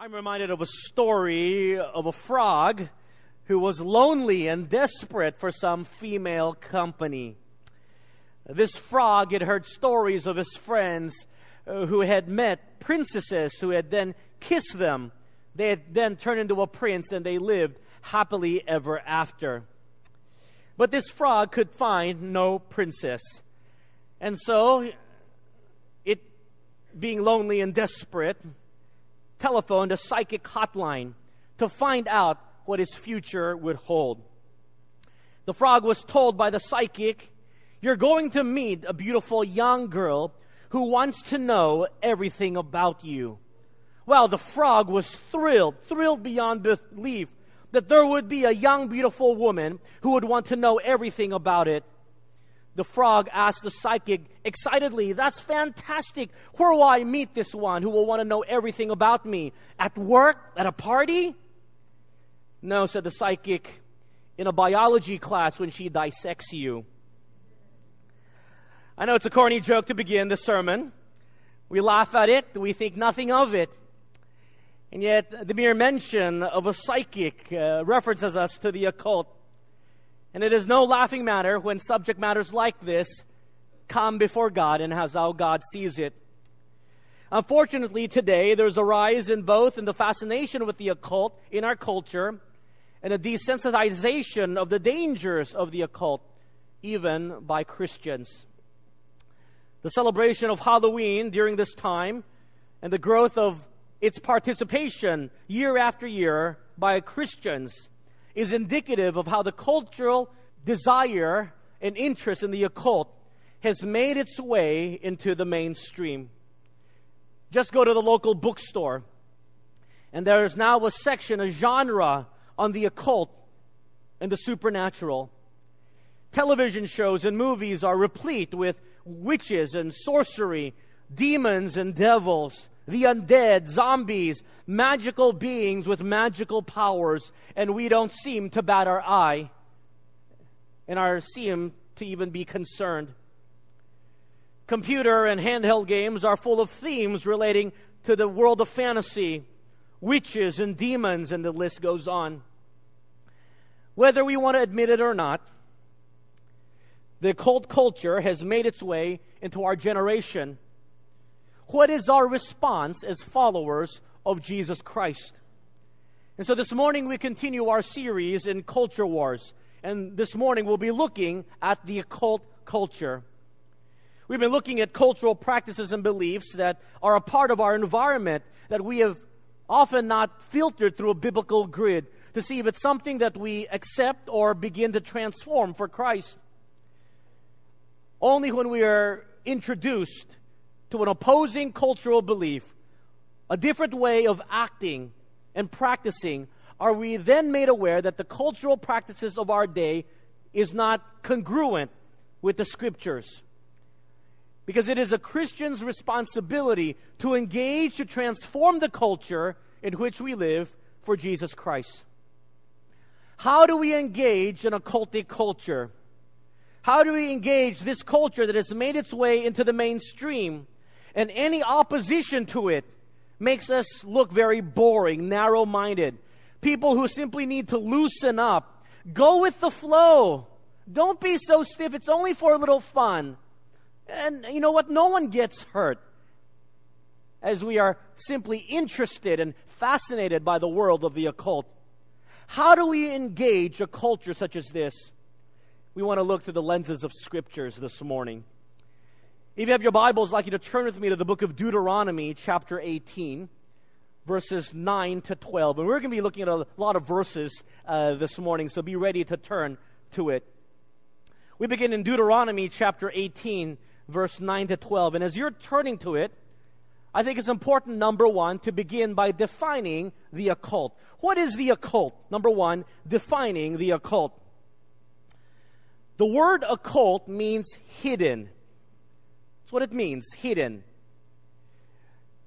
I'm reminded of a story of a frog who was lonely and desperate for some female company. This frog had heard stories of his friends uh, who had met princesses who had then kissed them. They had then turned into a prince and they lived happily ever after. But this frog could find no princess. And so, it being lonely and desperate, telephoned a psychic hotline to find out what his future would hold. The frog was told by the psychic, You're going to meet a beautiful young girl who wants to know everything about you. Well, the frog was thrilled, thrilled beyond belief that there would be a young, beautiful woman who would want to know everything about it. The frog asked the psychic excitedly, That's fantastic. Where will I meet this one who will want to know everything about me? At work? At a party? No, said the psychic, in a biology class when she dissects you. I know it's a corny joke to begin the sermon. We laugh at it, we think nothing of it. And yet, the mere mention of a psychic uh, references us to the occult. And it is no laughing matter when subject matters like this come before God and as how God sees it. Unfortunately, today there's a rise in both in the fascination with the occult in our culture and a desensitization of the dangers of the occult, even by Christians. The celebration of Halloween during this time and the growth of its participation year after year by Christians is indicative of how the cultural desire and interest in the occult has made its way into the mainstream. Just go to the local bookstore, and there is now a section, a genre on the occult and the supernatural. Television shows and movies are replete with witches and sorcery, demons and devils, the undead, zombies, magical beings with magical powers, and we don't seem to bat our eye and are seem to even be concerned. Computer and handheld games are full of themes relating to the world of fantasy, witches and demons, and the list goes on. Whether we want to admit it or not, the occult culture has made its way into our generation what is our response as followers of Jesus Christ? And so this morning we continue our series in culture wars. And this morning we'll be looking at the occult culture. We've been looking at cultural practices and beliefs that are a part of our environment that we have often not filtered through a biblical grid to see if it's something that we accept or begin to transform for Christ. Only when we are introduced to an opposing cultural belief, a different way of acting and practicing, are we then made aware that the cultural practices of our day is not congruent with the scriptures? Because it is a Christian's responsibility to engage to transform the culture in which we live for Jesus Christ. How do we engage in a cultic culture? How do we engage this culture that has made its way into the mainstream and any opposition to it makes us look very boring, narrow minded. People who simply need to loosen up. Go with the flow. Don't be so stiff. It's only for a little fun. And you know what? No one gets hurt as we are simply interested and fascinated by the world of the occult. How do we engage a culture such as this? We want to look through the lenses of scriptures this morning. If you have your Bibles, I'd like you to turn with me to the book of Deuteronomy, chapter 18, verses 9 to 12. And we're going to be looking at a lot of verses uh, this morning, so be ready to turn to it. We begin in Deuteronomy, chapter 18, verse 9 to 12. And as you're turning to it, I think it's important, number one, to begin by defining the occult. What is the occult? Number one, defining the occult. The word occult means hidden that's what it means, hidden.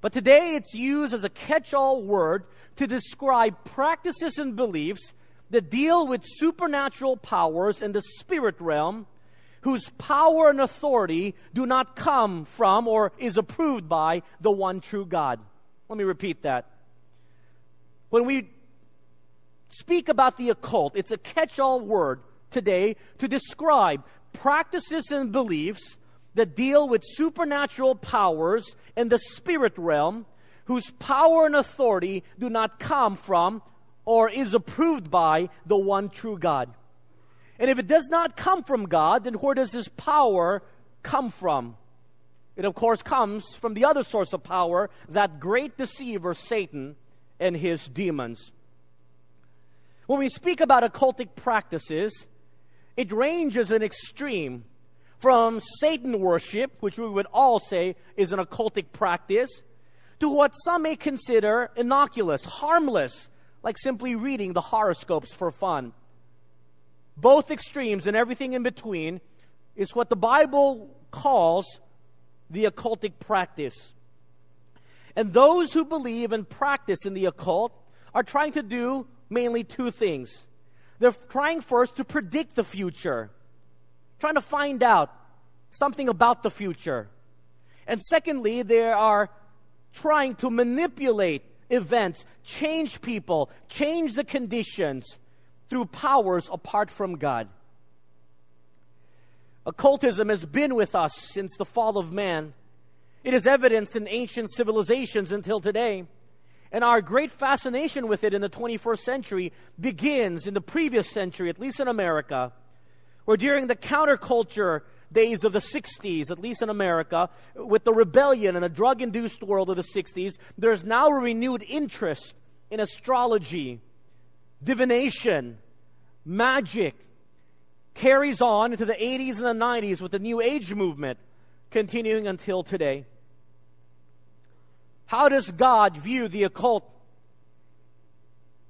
But today it's used as a catch all word to describe practices and beliefs that deal with supernatural powers in the spirit realm whose power and authority do not come from or is approved by the one true God. Let me repeat that. When we speak about the occult, it's a catch all word today to describe practices and beliefs that deal with supernatural powers in the spirit realm whose power and authority do not come from or is approved by the one true God. And if it does not come from God, then where does this power come from? It, of course, comes from the other source of power, that great deceiver, Satan, and his demons. When we speak about occultic practices, it ranges in extreme from Satan worship, which we would all say is an occultic practice, to what some may consider innocuous, harmless, like simply reading the horoscopes for fun. Both extremes and everything in between is what the Bible calls the occultic practice. And those who believe and practice in the occult are trying to do mainly two things. They're trying first to predict the future, trying to find out something about the future. And secondly, they are trying to manipulate events, change people, change the conditions through powers apart from God. Occultism has been with us since the fall of man. It is evidenced in ancient civilizations until today. And our great fascination with it in the 21st century begins in the previous century, at least in America, where during the counterculture days of the 60s, at least in America, with the rebellion and the drug induced world of the 60s, there's now a renewed interest in astrology, divination, magic, carries on into the 80s and the 90s with the New Age movement, continuing until today. How does God view the occult?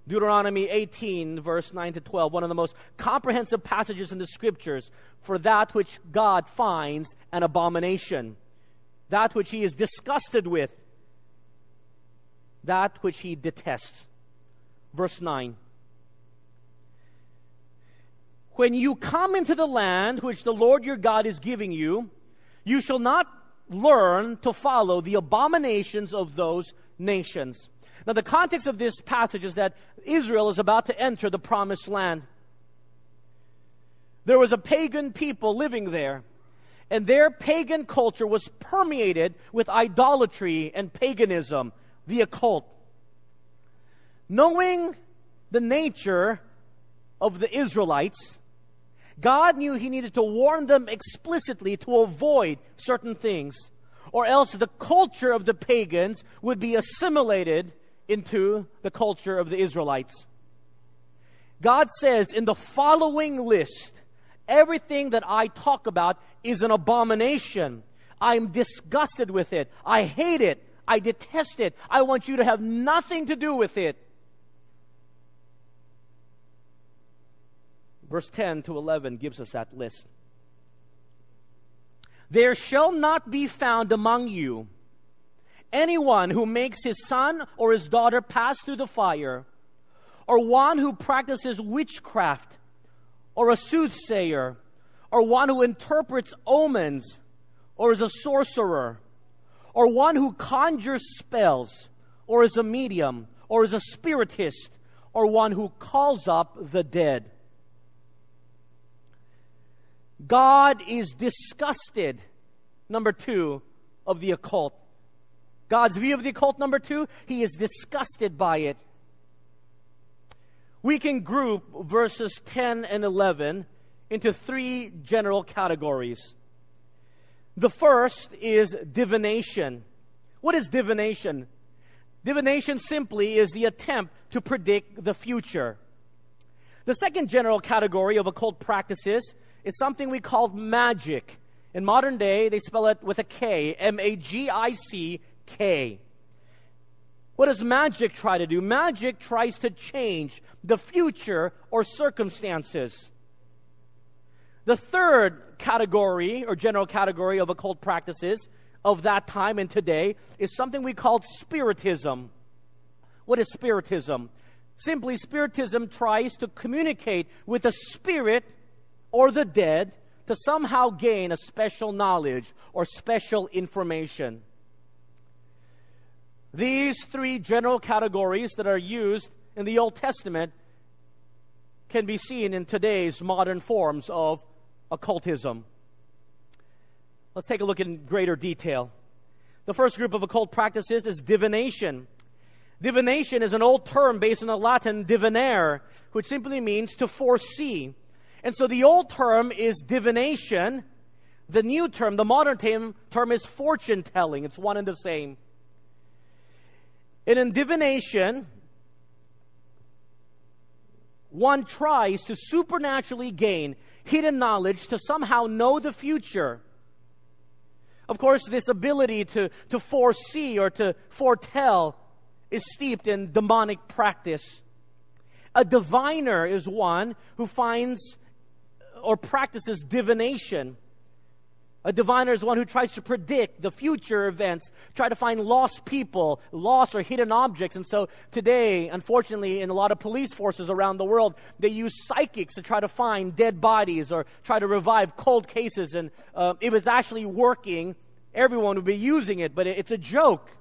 Deuteronomy 18, verse 9 to 12, one of the most comprehensive passages in the scriptures for that which God finds an abomination, that which he is disgusted with, that which he detests. Verse 9. When you come into the land which the Lord your God is giving you, you shall not learn to follow the abominations of those nations. Now, the context of this passage is that Israel is about to enter the promised land. There was a pagan people living there, and their pagan culture was permeated with idolatry and paganism, the occult. Knowing the nature of the Israelites, God knew He needed to warn them explicitly to avoid certain things, or else the culture of the pagans would be assimilated into the culture of the Israelites. God says in the following list, everything that I talk about is an abomination. I'm disgusted with it. I hate it. I detest it. I want you to have nothing to do with it. Verse 10 to 11 gives us that list. There shall not be found among you anyone who makes his son or his daughter pass through the fire, or one who practices witchcraft, or a soothsayer, or one who interprets omens, or is a sorcerer, or one who conjures spells, or is a medium, or is a spiritist, or one who calls up the dead. God is disgusted, number two, of the occult. God's view of the occult, number two, he is disgusted by it. We can group verses 10 and 11 into three general categories. The first is divination. What is divination? Divination simply is the attempt to predict the future. The second general category of occult practices is something we call magic. In modern day, they spell it with a K, M A G I C K. What does magic try to do? Magic tries to change the future or circumstances. The third category or general category of occult practices of that time and today is something we call spiritism. What is spiritism? Simply, spiritism tries to communicate with a spirit or the dead to somehow gain a special knowledge or special information. These three general categories that are used in the Old Testament can be seen in today's modern forms of occultism. Let's take a look in greater detail. The first group of occult practices is divination. Divination is an old term based on the Latin divinare, which simply means to foresee. And so the old term is divination. The new term, the modern term, term is fortune telling. It's one and the same. And in divination, one tries to supernaturally gain hidden knowledge to somehow know the future. Of course, this ability to, to foresee or to foretell is steeped in demonic practice. A diviner is one who finds or practices divination. A diviner is one who tries to predict the future events, try to find lost people, lost or hidden objects. And so today, unfortunately, in a lot of police forces around the world, they use psychics to try to find dead bodies or try to revive cold cases. And uh, if it's actually working, everyone would be using it, but it's a joke.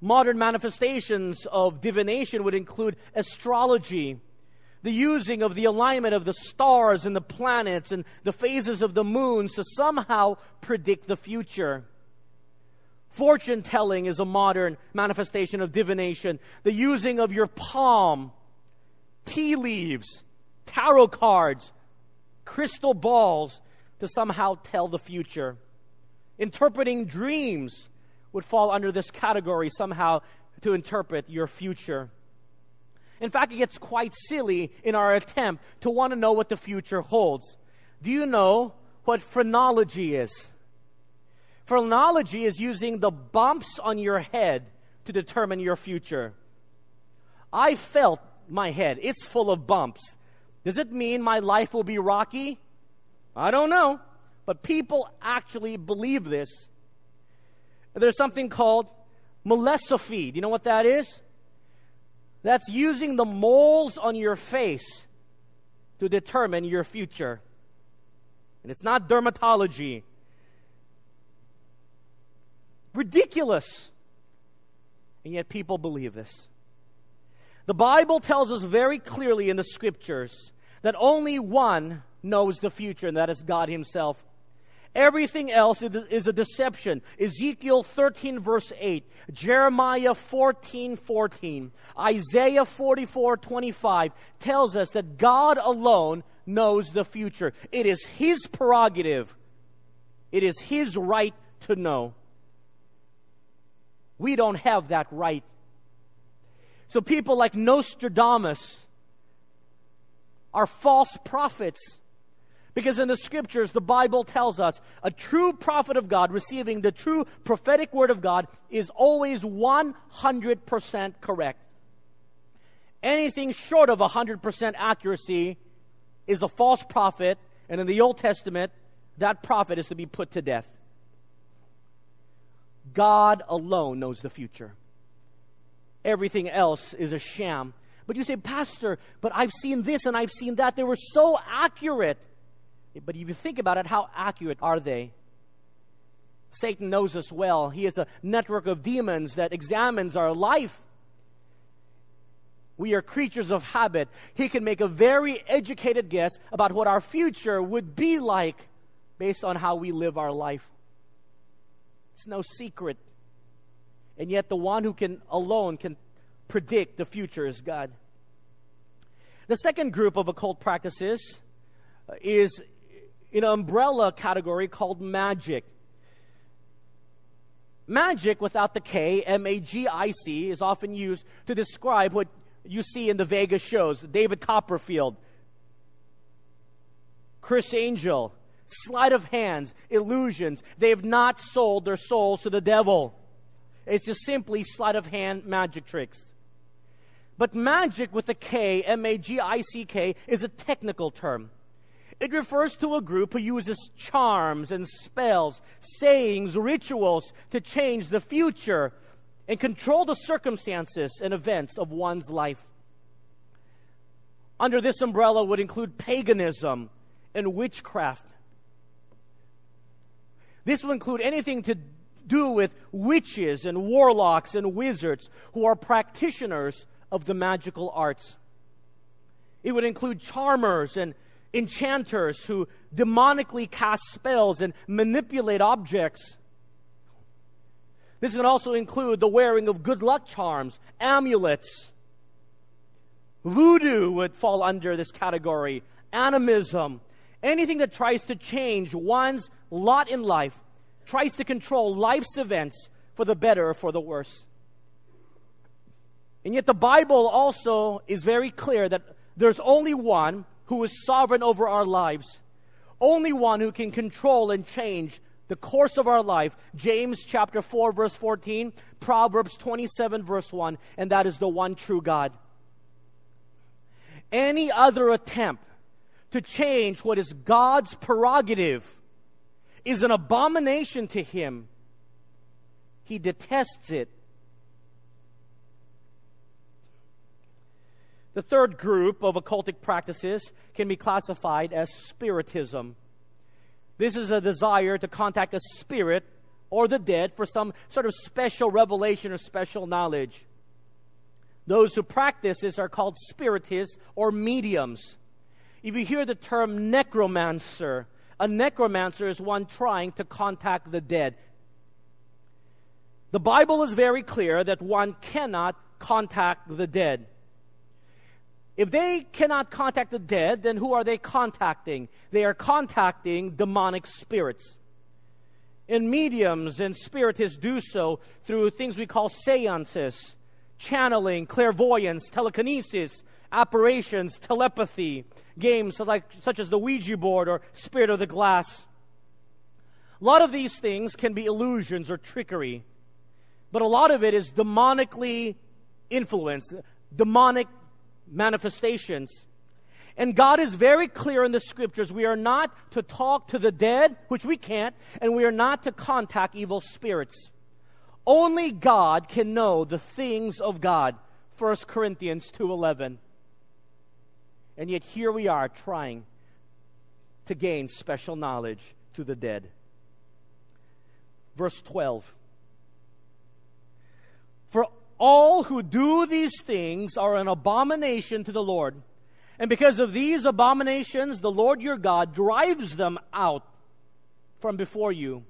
Modern manifestations of divination would include astrology, the using of the alignment of the stars and the planets and the phases of the moons to somehow predict the future. Fortune telling is a modern manifestation of divination. The using of your palm, tea leaves, tarot cards, crystal balls to somehow tell the future. Interpreting dreams would fall under this category somehow to interpret your future. In fact, it gets quite silly in our attempt to want to know what the future holds. Do you know what phrenology is? Phrenology is using the bumps on your head to determine your future. I felt my head. It's full of bumps. Does it mean my life will be rocky? I don't know. But people actually believe this. There's something called moleosophy. Do you know what that is? That's using the moles on your face to determine your future. And it's not dermatology. Ridiculous. And yet people believe this. The Bible tells us very clearly in the scriptures that only one knows the future, and that is God Himself. Everything else is a deception. Ezekiel 13 verse 8, Jeremiah 14 14, Isaiah 44 25 tells us that God alone knows the future. It is His prerogative. It is His right to know. We don't have that right. So people like Nostradamus are false prophets because in the scriptures, the Bible tells us a true prophet of God receiving the true prophetic word of God is always 100% correct. Anything short of 100% accuracy is a false prophet, and in the Old Testament, that prophet is to be put to death. God alone knows the future. Everything else is a sham. But you say, Pastor, but I've seen this and I've seen that. They were so accurate. But if you think about it, how accurate are they? Satan knows us well. He is a network of demons that examines our life. We are creatures of habit. He can make a very educated guess about what our future would be like based on how we live our life. It's no secret. And yet, the one who can alone can predict the future is God. The second group of occult practices uh, is in an umbrella category called magic. Magic without the K, M A G I C, is often used to describe what you see in the Vegas shows. David Copperfield, Criss Angel, sleight of hands, illusions. They have not sold their souls to the devil. It's just simply sleight of hand magic tricks. But magic with a K, M A G I C K, is a technical term. It refers to a group who uses charms and spells, sayings, rituals to change the future and control the circumstances and events of one's life. Under this umbrella would include paganism and witchcraft. This will include anything to do with witches and warlocks and wizards who are practitioners of the magical arts. It would include charmers and enchanters who demonically cast spells and manipulate objects. This can also include the wearing of good luck charms, amulets. Voodoo would fall under this category, animism, anything that tries to change one's lot in life, tries to control life's events for the better or for the worse. And yet the Bible also is very clear that there's only one who is sovereign over our lives, only one who can control and change the course of our life. James chapter 4 verse 14, Proverbs 27 verse 1, and that is the one true God. Any other attempt to change what is God's prerogative is an abomination to him. He detests it The third group of occultic practices can be classified as spiritism. This is a desire to contact a spirit or the dead for some sort of special revelation or special knowledge. Those who practice this are called spiritists or mediums. If you hear the term necromancer, a necromancer is one trying to contact the dead. The Bible is very clear that one cannot contact the dead. If they cannot contact the dead, then who are they contacting? They are contacting demonic spirits. And mediums and spiritists do so through things we call seances, channeling, clairvoyance, telekinesis, apparitions, telepathy, games like, such as the Ouija board or Spirit of the Glass. A lot of these things can be illusions or trickery, but a lot of it is demonically influenced, demonic manifestations. And God is very clear in the scriptures. We are not to talk to the dead, which we can't, and we are not to contact evil spirits. Only God can know the things of God. 1 Corinthians 2:11. And yet here we are trying to gain special knowledge to the dead. Verse 12. For all who do these things are an abomination to the Lord. And because of these abominations, the Lord your God drives them out from before you.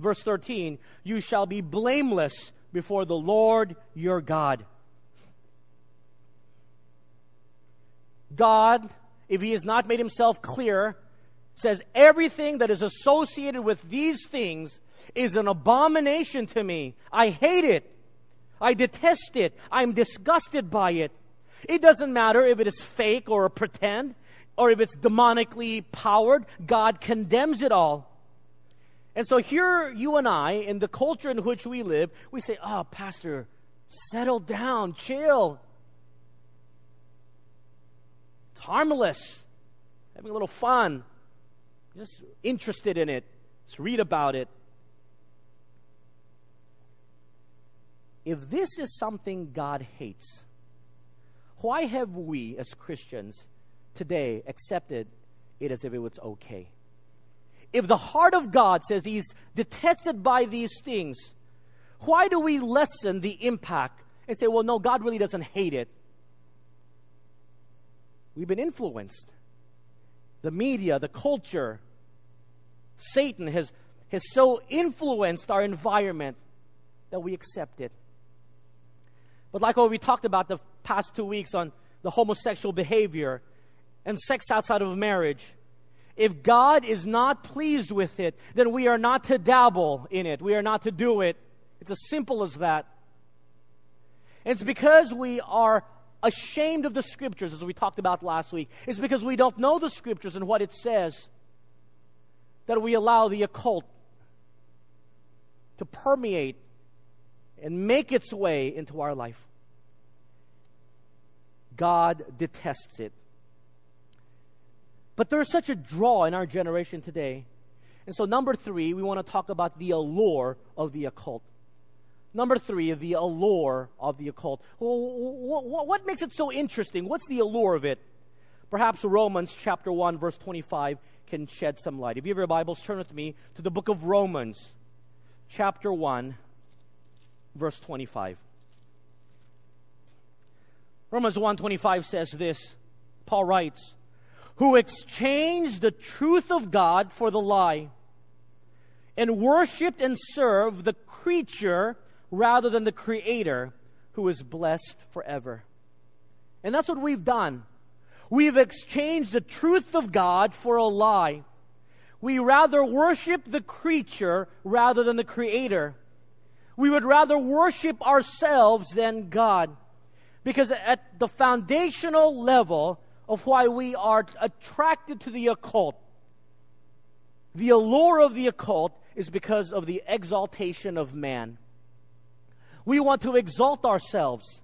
Verse 13, you shall be blameless before the Lord your God. God, if he has not made himself clear, says everything that is associated with these things is an abomination to me. I hate it. I detest it. I'm disgusted by it. It doesn't matter if it is fake or pretend or if it's demonically powered. God condemns it all. And so here, you and I, in the culture in which we live, we say, Oh, Pastor, settle down, chill. It's harmless. Having a little fun. Just interested in it. Let's read about it. If this is something God hates, why have we as Christians today accepted it as if it was okay? If the heart of God says He's detested by these things, why do we lessen the impact and say, well, no, God really doesn't hate it? We've been influenced. The media, the culture, Satan has, has so influenced our environment that we accept it. But like what we talked about the past two weeks on the homosexual behavior and sex outside of marriage, if God is not pleased with it, then we are not to dabble in it. We are not to do it. It's as simple as that. It's because we are ashamed of the scriptures, as we talked about last week. It's because we don't know the scriptures and what it says that we allow the occult to permeate and make its way into our life. God detests it. But there's such a draw in our generation today. And so, number three, we want to talk about the allure of the occult. Number three, the allure of the occult. What makes it so interesting? What's the allure of it? Perhaps Romans chapter 1, verse 25 can shed some light. If you have your Bibles, turn with me to the book of Romans. chapter 1, verse 25. Romans 1:25 says this. Paul writes, "Who exchanged the truth of God for the lie, and worshiped and served the creature rather than the creator, who is blessed forever." And that's what we've done. We've exchanged the truth of God for a lie. We rather worship the creature rather than the creator. We would rather worship ourselves than God. Because at the foundational level of why we are attracted to the occult, the allure of the occult is because of the exaltation of man. We want to exalt ourselves.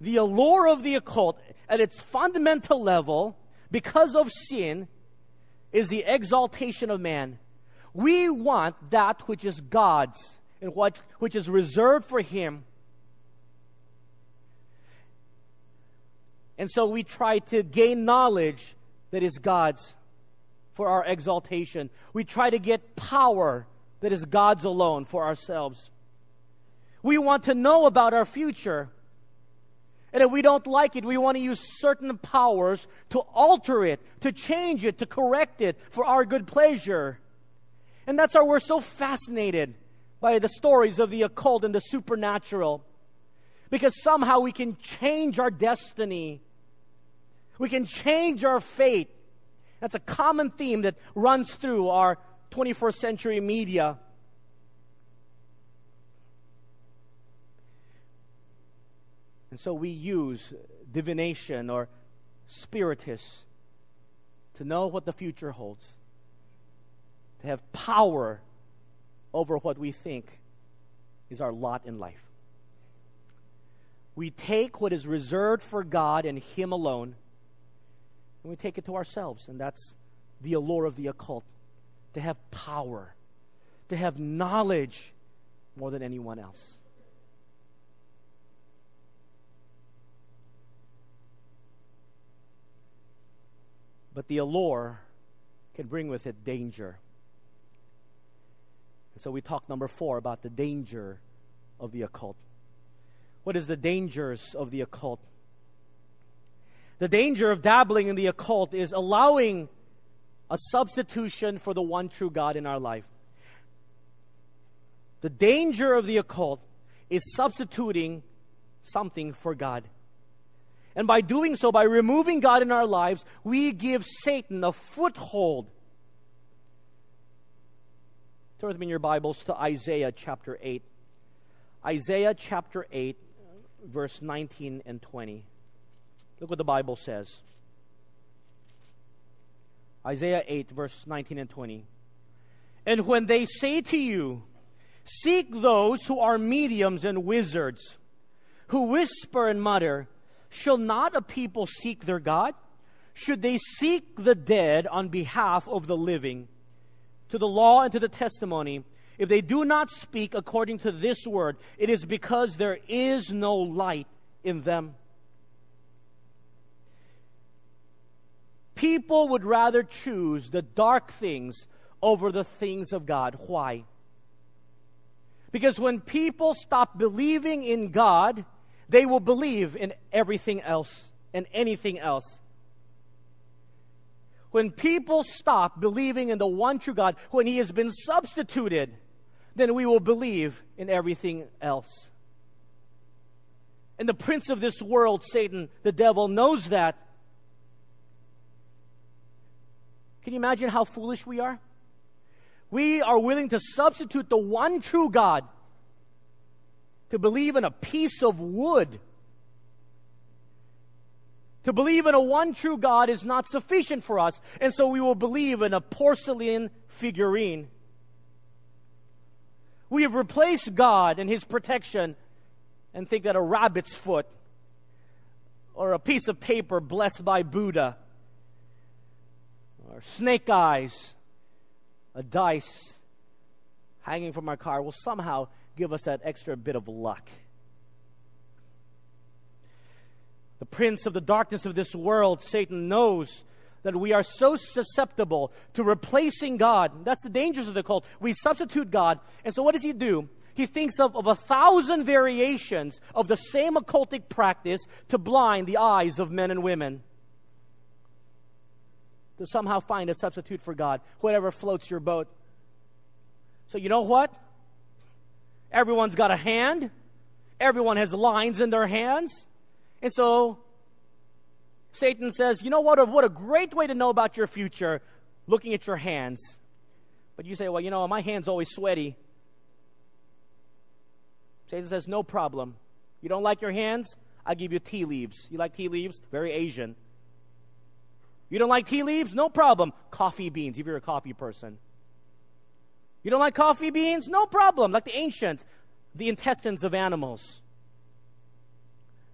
The allure of the occult at its fundamental level, because of sin, is the exaltation of man. We want that which is God's and what which is reserved for him. And so we try to gain knowledge that is God's for our exaltation. We try to get power that is God's alone for ourselves. We want to know about our future. And if we don't like it, we want to use certain powers to alter it, to change it, to correct it for our good pleasure. And that's why we're so fascinated by the stories of the occult and the supernatural. Because somehow we can change our destiny. We can change our fate. That's a common theme that runs through our 21st century media. And so we use divination or spiritists to know what the future holds, to have power over what we think is our lot in life. We take what is reserved for God and Him alone, and we take it to ourselves. And that's the allure of the occult to have power, to have knowledge more than anyone else. But the allure can bring with it danger. So we talked number four about the danger of the occult. What is the dangers of the occult? The danger of dabbling in the occult is allowing a substitution for the one true God in our life. The danger of the occult is substituting something for God. And by doing so, by removing God in our lives, we give Satan a foothold. Turn with me in your Bibles to Isaiah chapter 8. Isaiah chapter 8, verse 19 and 20. Look what the Bible says. Isaiah 8, verse 19 and 20. And when they say to you, Seek those who are mediums and wizards, who whisper and mutter, Shall not a people seek their God? Should they seek the dead on behalf of the living? To the law and to the testimony, if they do not speak according to this word, it is because there is no light in them. People would rather choose the dark things over the things of God. Why? Because when people stop believing in God, they will believe in everything else and anything else. When people stop believing in the one true God, when He has been substituted, then we will believe in everything else. And the prince of this world, Satan, the devil, knows that. Can you imagine how foolish we are? We are willing to substitute the one true God to believe in a piece of wood. To believe in a one true God is not sufficient for us, and so we will believe in a porcelain figurine. We have replaced God and His protection and think that a rabbit's foot or a piece of paper blessed by Buddha or snake eyes, a dice hanging from our car will somehow give us that extra bit of luck. The prince of the darkness of this world, Satan, knows that we are so susceptible to replacing God. That's the dangers of the cult. We substitute God. And so what does he do? He thinks of, of a thousand variations of the same occultic practice to blind the eyes of men and women. To somehow find a substitute for God, whatever floats your boat. So you know what? Everyone's got a hand. Everyone has lines in their hands. And so Satan says, you know what? What a great way to know about your future, looking at your hands. But you say, well, you know, my hand's always sweaty. Satan says, no problem. You don't like your hands? I'll give you tea leaves. You like tea leaves? Very Asian. You don't like tea leaves? No problem. Coffee beans, if you're a coffee person. You don't like coffee beans? No problem. Like the ancients, the intestines of animals.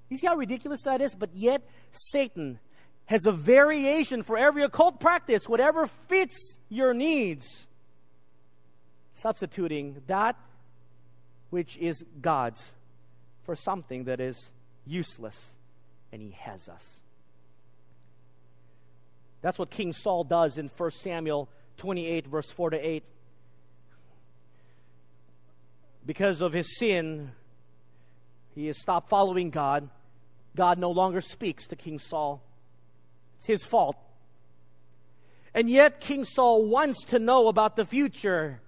You see how ridiculous that is? But yet, Satan has a variation for every occult practice, whatever fits your needs, substituting that which is God's for something that is useless, and he has us. That's what King Saul does in 1 Samuel 28, verse 4 to 8. Because of his sin, he has stopped following God. God no longer speaks to King Saul. It's his fault. And yet, King Saul wants to know about the future,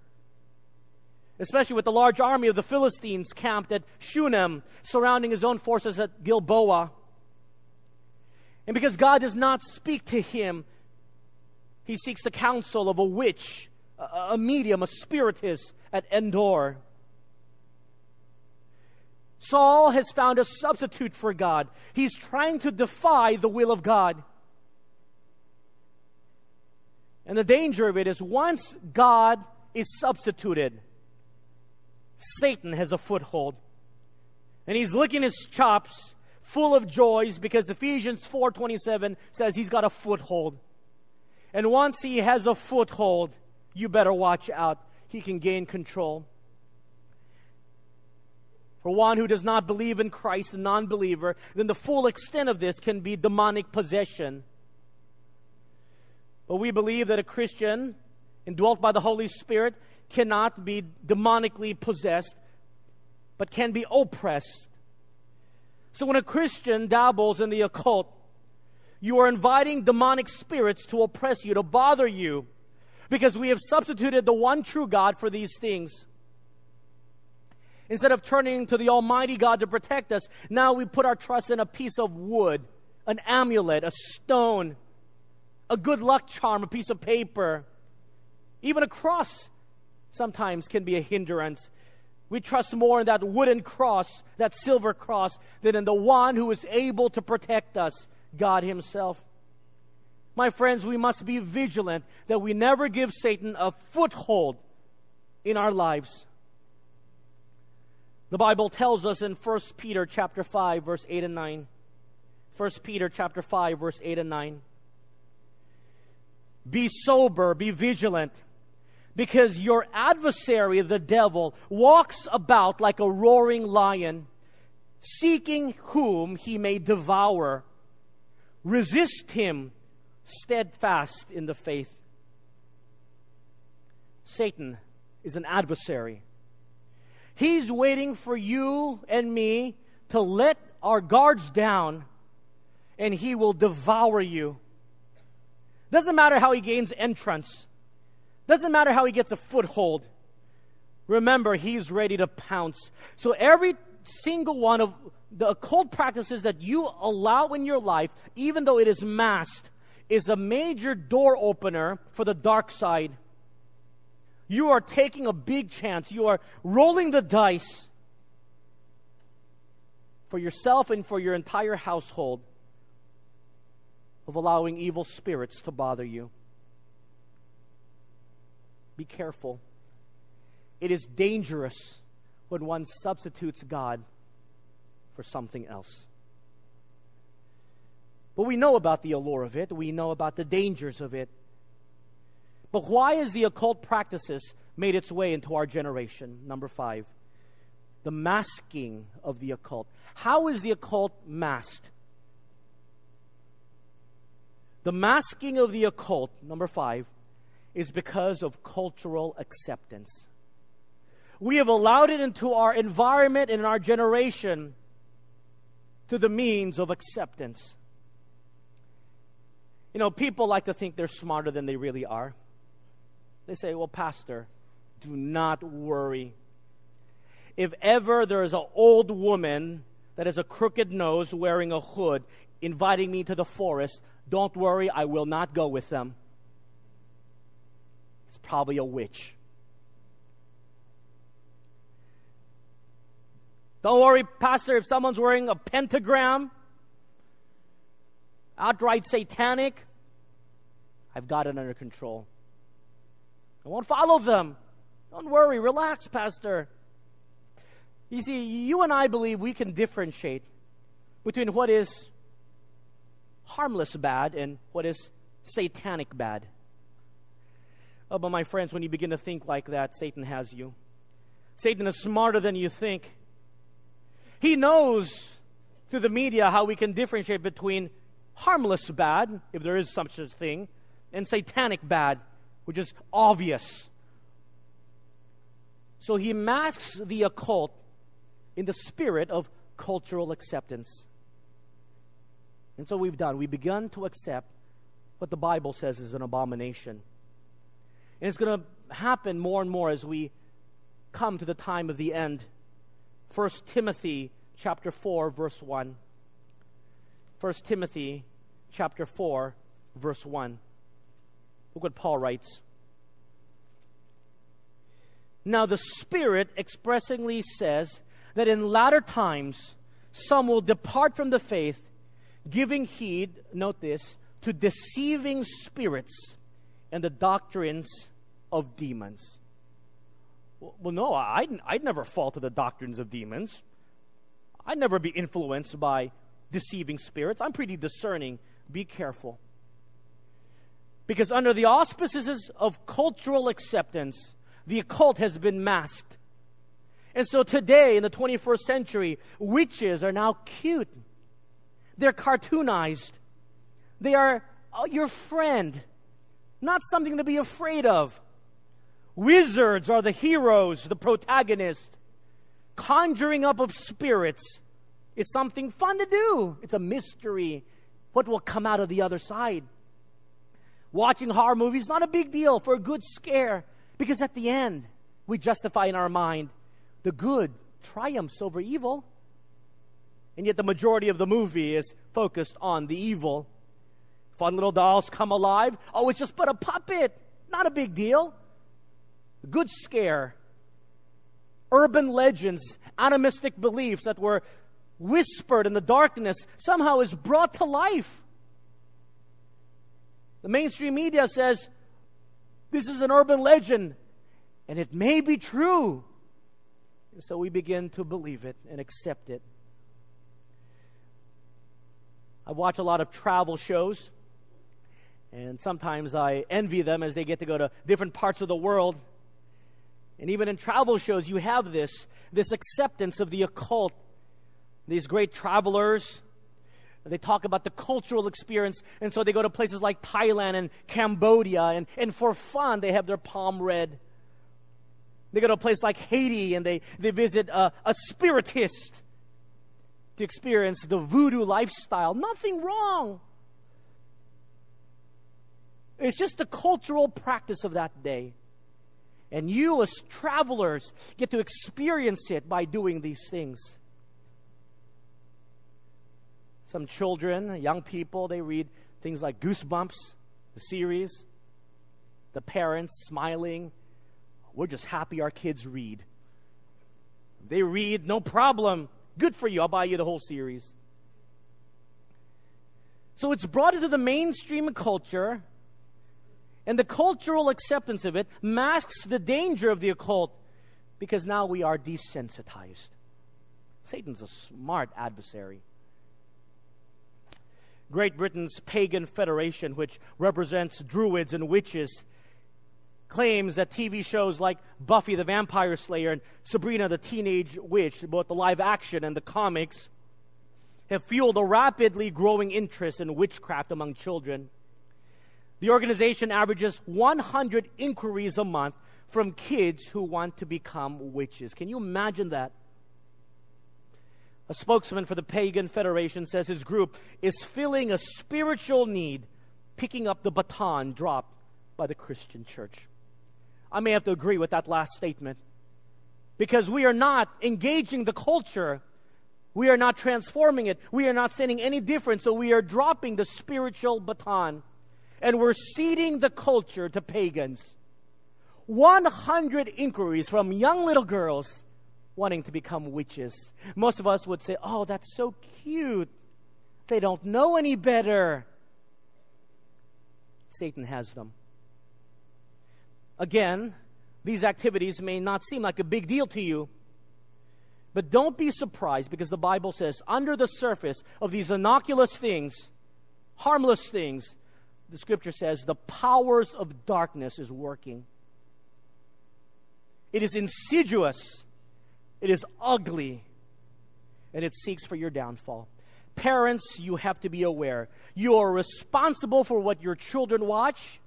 especially with the large army of the Philistines camped at Shunem, surrounding his own forces at Gilboa. And because God does not speak to him, he seeks the counsel of a witch, a medium, a spiritist at Endor. Saul has found a substitute for God. He's trying to defy the will of God. And the danger of it is once God is substituted, Satan has a foothold. And he's licking his chops full of joys because Ephesians 4:27 says he's got a foothold. And once he has a foothold, you better watch out. He can gain control. For one who does not believe in Christ, a non believer, then the full extent of this can be demonic possession. But we believe that a Christian, indwelt by the Holy Spirit, cannot be demonically possessed, but can be oppressed. So when a Christian dabbles in the occult, you are inviting demonic spirits to oppress you, to bother you, because we have substituted the one true God for these things. Instead of turning to the Almighty God to protect us, now we put our trust in a piece of wood, an amulet, a stone, a good luck charm, a piece of paper. Even a cross sometimes can be a hindrance. We trust more in that wooden cross, that silver cross, than in the one who is able to protect us, God Himself. My friends, we must be vigilant that we never give Satan a foothold in our lives. The Bible tells us in 1 Peter chapter 5 verse 8 and 9. 1 Peter chapter 5 verse 8 and 9. Be sober, be vigilant, because your adversary, the devil, walks about like a roaring lion, seeking whom he may devour. Resist him, steadfast in the faith. Satan is an adversary. He's waiting for you and me to let our guards down and he will devour you. Doesn't matter how he gains entrance. Doesn't matter how he gets a foothold. Remember, he's ready to pounce. So every single one of the occult practices that you allow in your life, even though it is masked, is a major door opener for the dark side you are taking a big chance. You are rolling the dice for yourself and for your entire household of allowing evil spirits to bother you. Be careful. It is dangerous when one substitutes God for something else. But we know about the allure of it, we know about the dangers of it. But why has the occult practices made its way into our generation? Number five, the masking of the occult. How is the occult masked? The masking of the occult, number five, is because of cultural acceptance. We have allowed it into our environment and our generation to the means of acceptance. You know, people like to think they're smarter than they really are. They say, Well, Pastor, do not worry. If ever there is an old woman that has a crooked nose wearing a hood inviting me to the forest, don't worry, I will not go with them. It's probably a witch. Don't worry, Pastor, if someone's wearing a pentagram, outright satanic, I've got it under control. I won't follow them. Don't worry, relax, Pastor. You see, you and I believe we can differentiate between what is harmless bad and what is satanic bad. Oh, but my friends, when you begin to think like that, Satan has you. Satan is smarter than you think. He knows through the media how we can differentiate between harmless bad, if there is such a thing, and satanic bad, which is obvious. So he masks the occult in the spirit of cultural acceptance. And so we've done. We've begun to accept what the Bible says is an abomination. And it's going to happen more and more as we come to the time of the end. 1 Timothy chapter 4 verse 1. 1 Timothy chapter 4 verse 1. Look what Paul writes. Now the Spirit expressingly says that in latter times some will depart from the faith giving heed, note this, to deceiving spirits and the doctrines of demons. Well, no, I'd, I'd never fall to the doctrines of demons. I'd never be influenced by deceiving spirits. I'm pretty discerning. Be careful. Because under the auspices of cultural acceptance, the occult has been masked. And so today, in the 21st century, witches are now cute they're cartoonized. They are uh, your friend, not something to be afraid of. Wizards are the heroes, the protagonists. Conjuring up of spirits is something fun to do. It's a mystery. What will come out of the other side? Watching horror movies, not a big deal for a good scare, because at the end, we justify in our mind the good triumphs over evil. And yet the majority of the movie is focused on the evil. Fun little dolls come alive. Oh, it's just but a puppet. Not a big deal. Good scare. Urban legends, animistic beliefs that were whispered in the darkness somehow is brought to life. The mainstream media says this is an urban legend and it may be true. So we begin to believe it and accept it. I watch a lot of travel shows, and sometimes I envy them as they get to go to different parts of the world. And even in travel shows, you have this, this acceptance of the occult. These great travelers, they talk about the cultural experience, and so they go to places like Thailand and Cambodia, and, and for fun, they have their palm read. They go to a place like Haiti, and they, they visit a, a spiritist to experience the voodoo lifestyle. Nothing wrong. It's just the cultural practice of that day. And you, as travelers, get to experience it by doing these things. Some children, young people, they read things like Goosebumps, the series. The parents smiling. We're just happy our kids read. They read, no problem. Good for you. I'll buy you the whole series. So it's brought into the mainstream culture, and the cultural acceptance of it masks the danger of the occult because now we are desensitized. Satan's a smart adversary. Great Britain's pagan federation, which represents druids and witches, claims that TV shows like Buffy the Vampire Slayer and Sabrina the Teenage Witch, both the live action and the comics, have fueled a rapidly growing interest in witchcraft among children. The organization averages 100 inquiries a month from kids who want to become witches. Can you imagine that? A spokesman for the Pagan Federation says his group is filling a spiritual need, picking up the baton dropped by the Christian church. I may have to agree with that last statement because we are not engaging the culture. We are not transforming it. We are not sending any difference. So we are dropping the spiritual baton and we're ceding the culture to pagans. 100 inquiries from young little girls wanting to become witches. Most of us would say, Oh, that's so cute. They don't know any better. Satan has them. Again, these activities may not seem like a big deal to you, but don't be surprised because the Bible says under the surface of these innocuous things, harmless things, the scripture says the powers of darkness is working. It is insidious, it is ugly, and it seeks for your downfall. Parents, you have to be aware. You are responsible for what your children watch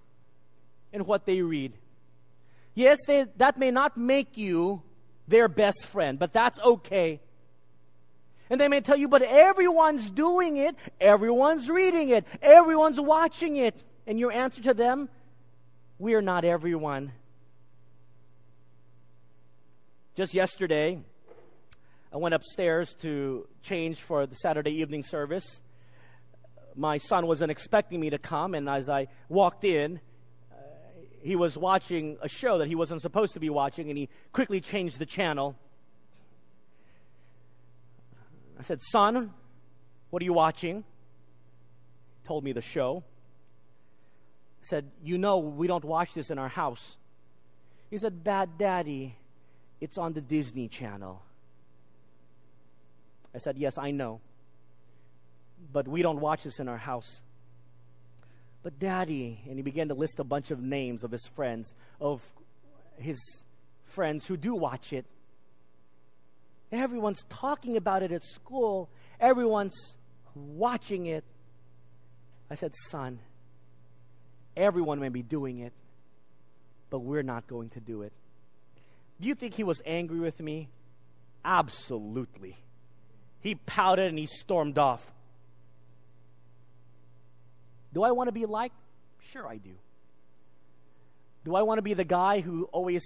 and what they read. Yes, they, that may not make you their best friend, but that's okay. And they may tell you, but everyone's doing it, everyone's reading it, everyone's watching it. And your answer to them, we are not everyone. Just yesterday, I went upstairs to change for the Saturday evening service. My son wasn't expecting me to come, and as I walked in, uh, he was watching a show that he wasn't supposed to be watching, and he quickly changed the channel. I said, Son, what are you watching? He told me the show. I said, You know, we don't watch this in our house. He said, Bad daddy, it's on the Disney Channel. I said, Yes, I know. But we don't watch this in our house. But daddy, and he began to list a bunch of names of his friends, of his friends who do watch it. Everyone's talking about it at school. Everyone's watching it. I said, Son, everyone may be doing it, but we're not going to do it. Do you think he was angry with me? Absolutely. He pouted and he stormed off. Do I want to be liked? Sure, I do. Do I want to be the guy who always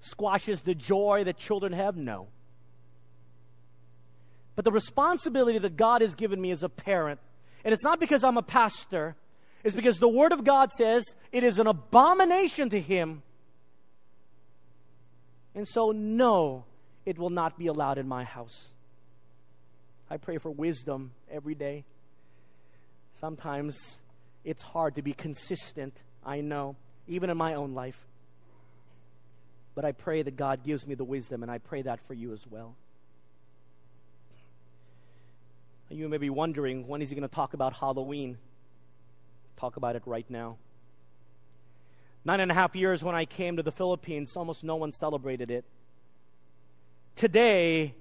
squashes the joy that children have? No. But the responsibility that God has given me as a parent, and it's not because I'm a pastor, it's because the Word of God says it is an abomination to Him. And so, no, it will not be allowed in my house. I pray for wisdom every day. Sometimes it's hard to be consistent, I know, even in my own life. But I pray that God gives me the wisdom, and I pray that for you as well. You may be wondering when is he going to talk about Halloween? Talk about it right now. Nine and a half years when I came to the Philippines, almost no one celebrated it. Today,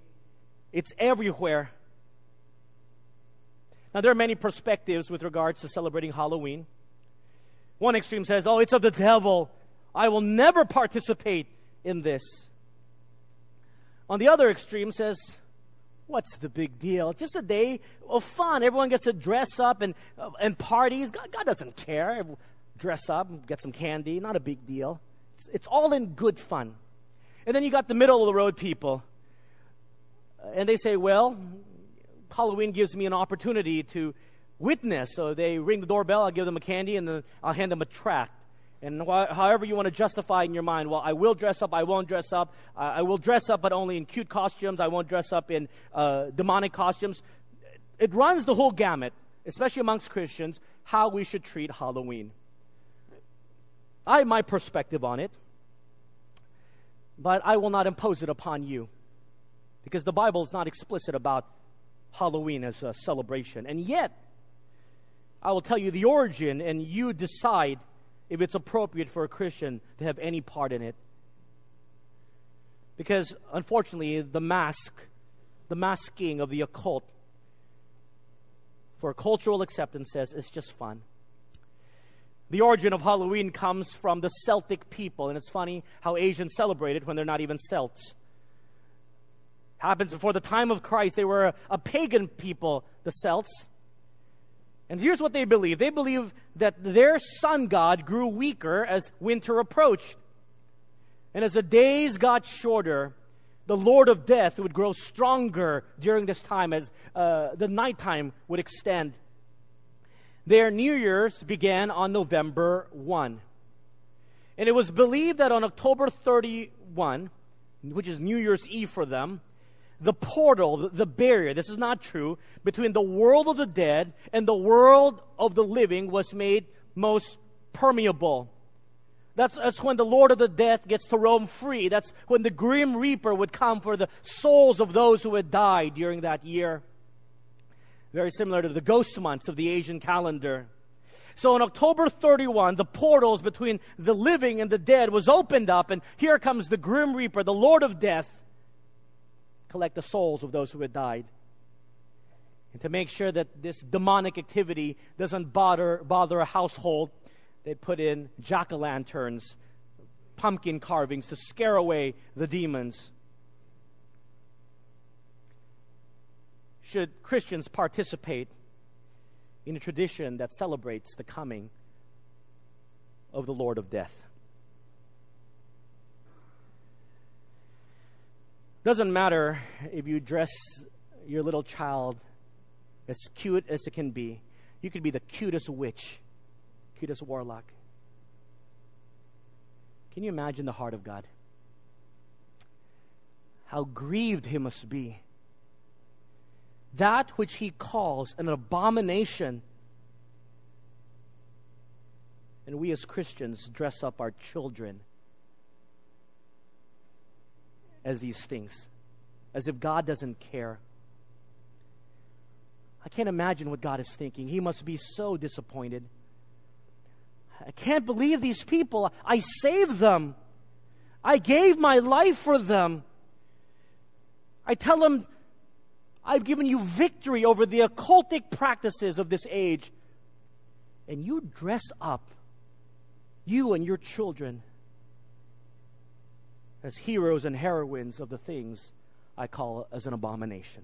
it's everywhere. Now, there are many perspectives with regards to celebrating Halloween. One extreme says, Oh, it's of the devil. I will never participate in this. On the other extreme says, What's the big deal? Just a day of fun. Everyone gets to dress up and, uh, and parties. God, God doesn't care. Dress up, get some candy. Not a big deal. It's, it's all in good fun. And then you got the middle of the road people. And they say, well, Halloween gives me an opportunity to witness. So they ring the doorbell, I'll give them a candy, and then I'll hand them a tract. And wh- however you want to justify in your mind, well, I will dress up, I won't dress up. Uh, I will dress up, but only in cute costumes. I won't dress up in uh, demonic costumes. It runs the whole gamut, especially amongst Christians, how we should treat Halloween. I have my perspective on it, but I will not impose it upon you because the Bible is not explicit about Halloween as a celebration. And yet, I will tell you the origin, and you decide if it's appropriate for a Christian to have any part in it. Because unfortunately, the mask, the masking of the occult for cultural acceptance says it's just fun. The origin of Halloween comes from the Celtic people, and it's funny how Asians celebrate it when they're not even Celts. Happens before the time of Christ. They were a, a pagan people, the Celts. And here's what they believe they believe that their sun god grew weaker as winter approached. And as the days got shorter, the Lord of death would grow stronger during this time as uh, the nighttime would extend. Their New Year's began on November 1. And it was believed that on October 31, which is New Year's Eve for them, the portal, the barrier, this is not true, between the world of the dead and the world of the living was made most permeable. That's, that's when the Lord of the death gets to roam free. That's when the grim reaper would come for the souls of those who had died during that year. Very similar to the ghost months of the Asian calendar. So on October 31, the portals between the living and the dead was opened up, and here comes the grim reaper, the Lord of death, collect the souls of those who had died. And to make sure that this demonic activity doesn't bother, bother a household, they put in jack o' lanterns, pumpkin carvings to scare away the demons. Should Christians participate in a tradition that celebrates the coming of the Lord of Death? Doesn't matter if you dress your little child as cute as it can be. You could be the cutest witch, cutest warlock. Can you imagine the heart of God? How grieved he must be. That which he calls an abomination. And we as Christians dress up our children as these things, as if God doesn't care. I can't imagine what God is thinking. He must be so disappointed. I can't believe these people. I saved them. I gave my life for them. I tell them, I've given you victory over the occultic practices of this age. And you dress up, you and your children, as heroes and heroines of the things I call as an abomination.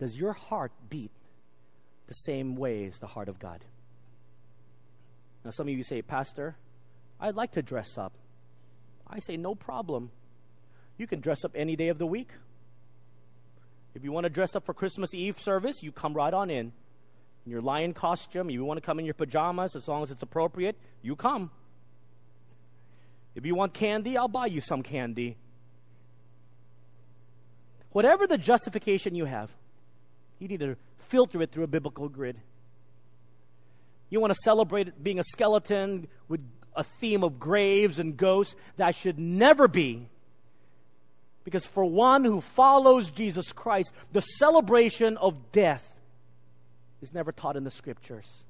Does your heart beat the same way as the heart of God? Now, some of you say, Pastor, I'd like to dress up. I say, no problem. You can dress up any day of the week. If you want to dress up for Christmas Eve service, you come right on in in your lion costume, if you want to come in your pajamas as long as it's appropriate, you come. If you want candy, I'll buy you some candy. Whatever the justification you have, you need to filter it through a biblical grid. You want to celebrate being a skeleton with a theme of graves and ghosts, that should never be. Because for one who follows Jesus Christ, the celebration of death is never taught in the scriptures.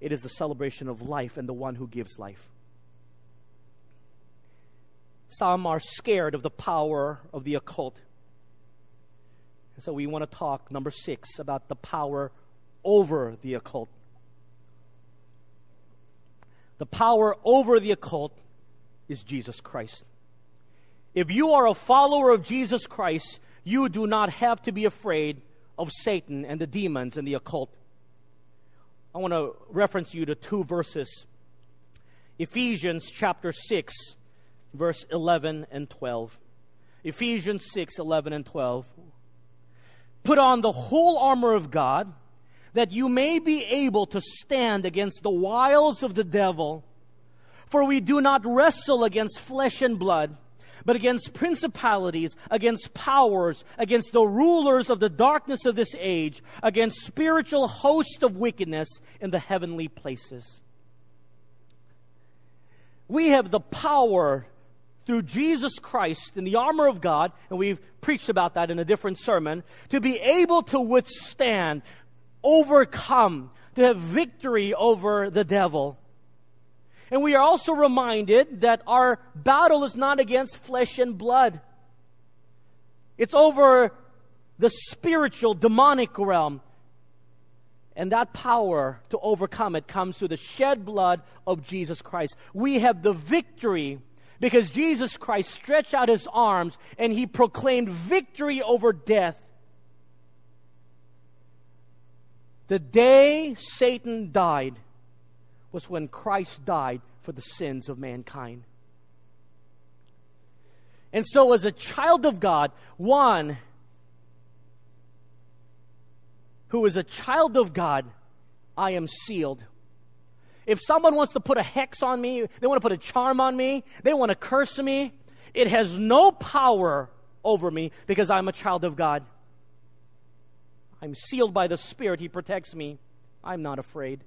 It is the celebration of life and the one who gives life. Some are scared of the power of the occult. And so we want to talk, number six, about the power over the occult. The power over the occult is Jesus Christ. If you are a follower of Jesus Christ, you do not have to be afraid of Satan and the demons and the occult. I want to reference you to two verses Ephesians chapter 6, verse 11 and 12. Ephesians 6, 11 and 12. Put on the whole armor of God that you may be able to stand against the wiles of the devil. For we do not wrestle against flesh and blood but against principalities, against powers, against the rulers of the darkness of this age, against spiritual hosts of wickedness in the heavenly places. We have the power through Jesus Christ in the armor of God, and we've preached about that in a different sermon, to be able to withstand, overcome, to have victory over the devil. And we are also reminded that our battle is not against flesh and blood. It's over the spiritual, demonic realm. And that power to overcome it comes through the shed blood of Jesus Christ. We have the victory because Jesus Christ stretched out his arms and he proclaimed victory over death. The day Satan died was when Christ died for the sins of mankind. And so, as a child of God, one who is a child of God, I am sealed. If someone wants to put a hex on me, they want to put a charm on me, they want to curse me, it has no power over me because I'm a child of God. I'm sealed by the Spirit. He protects me. I'm not afraid.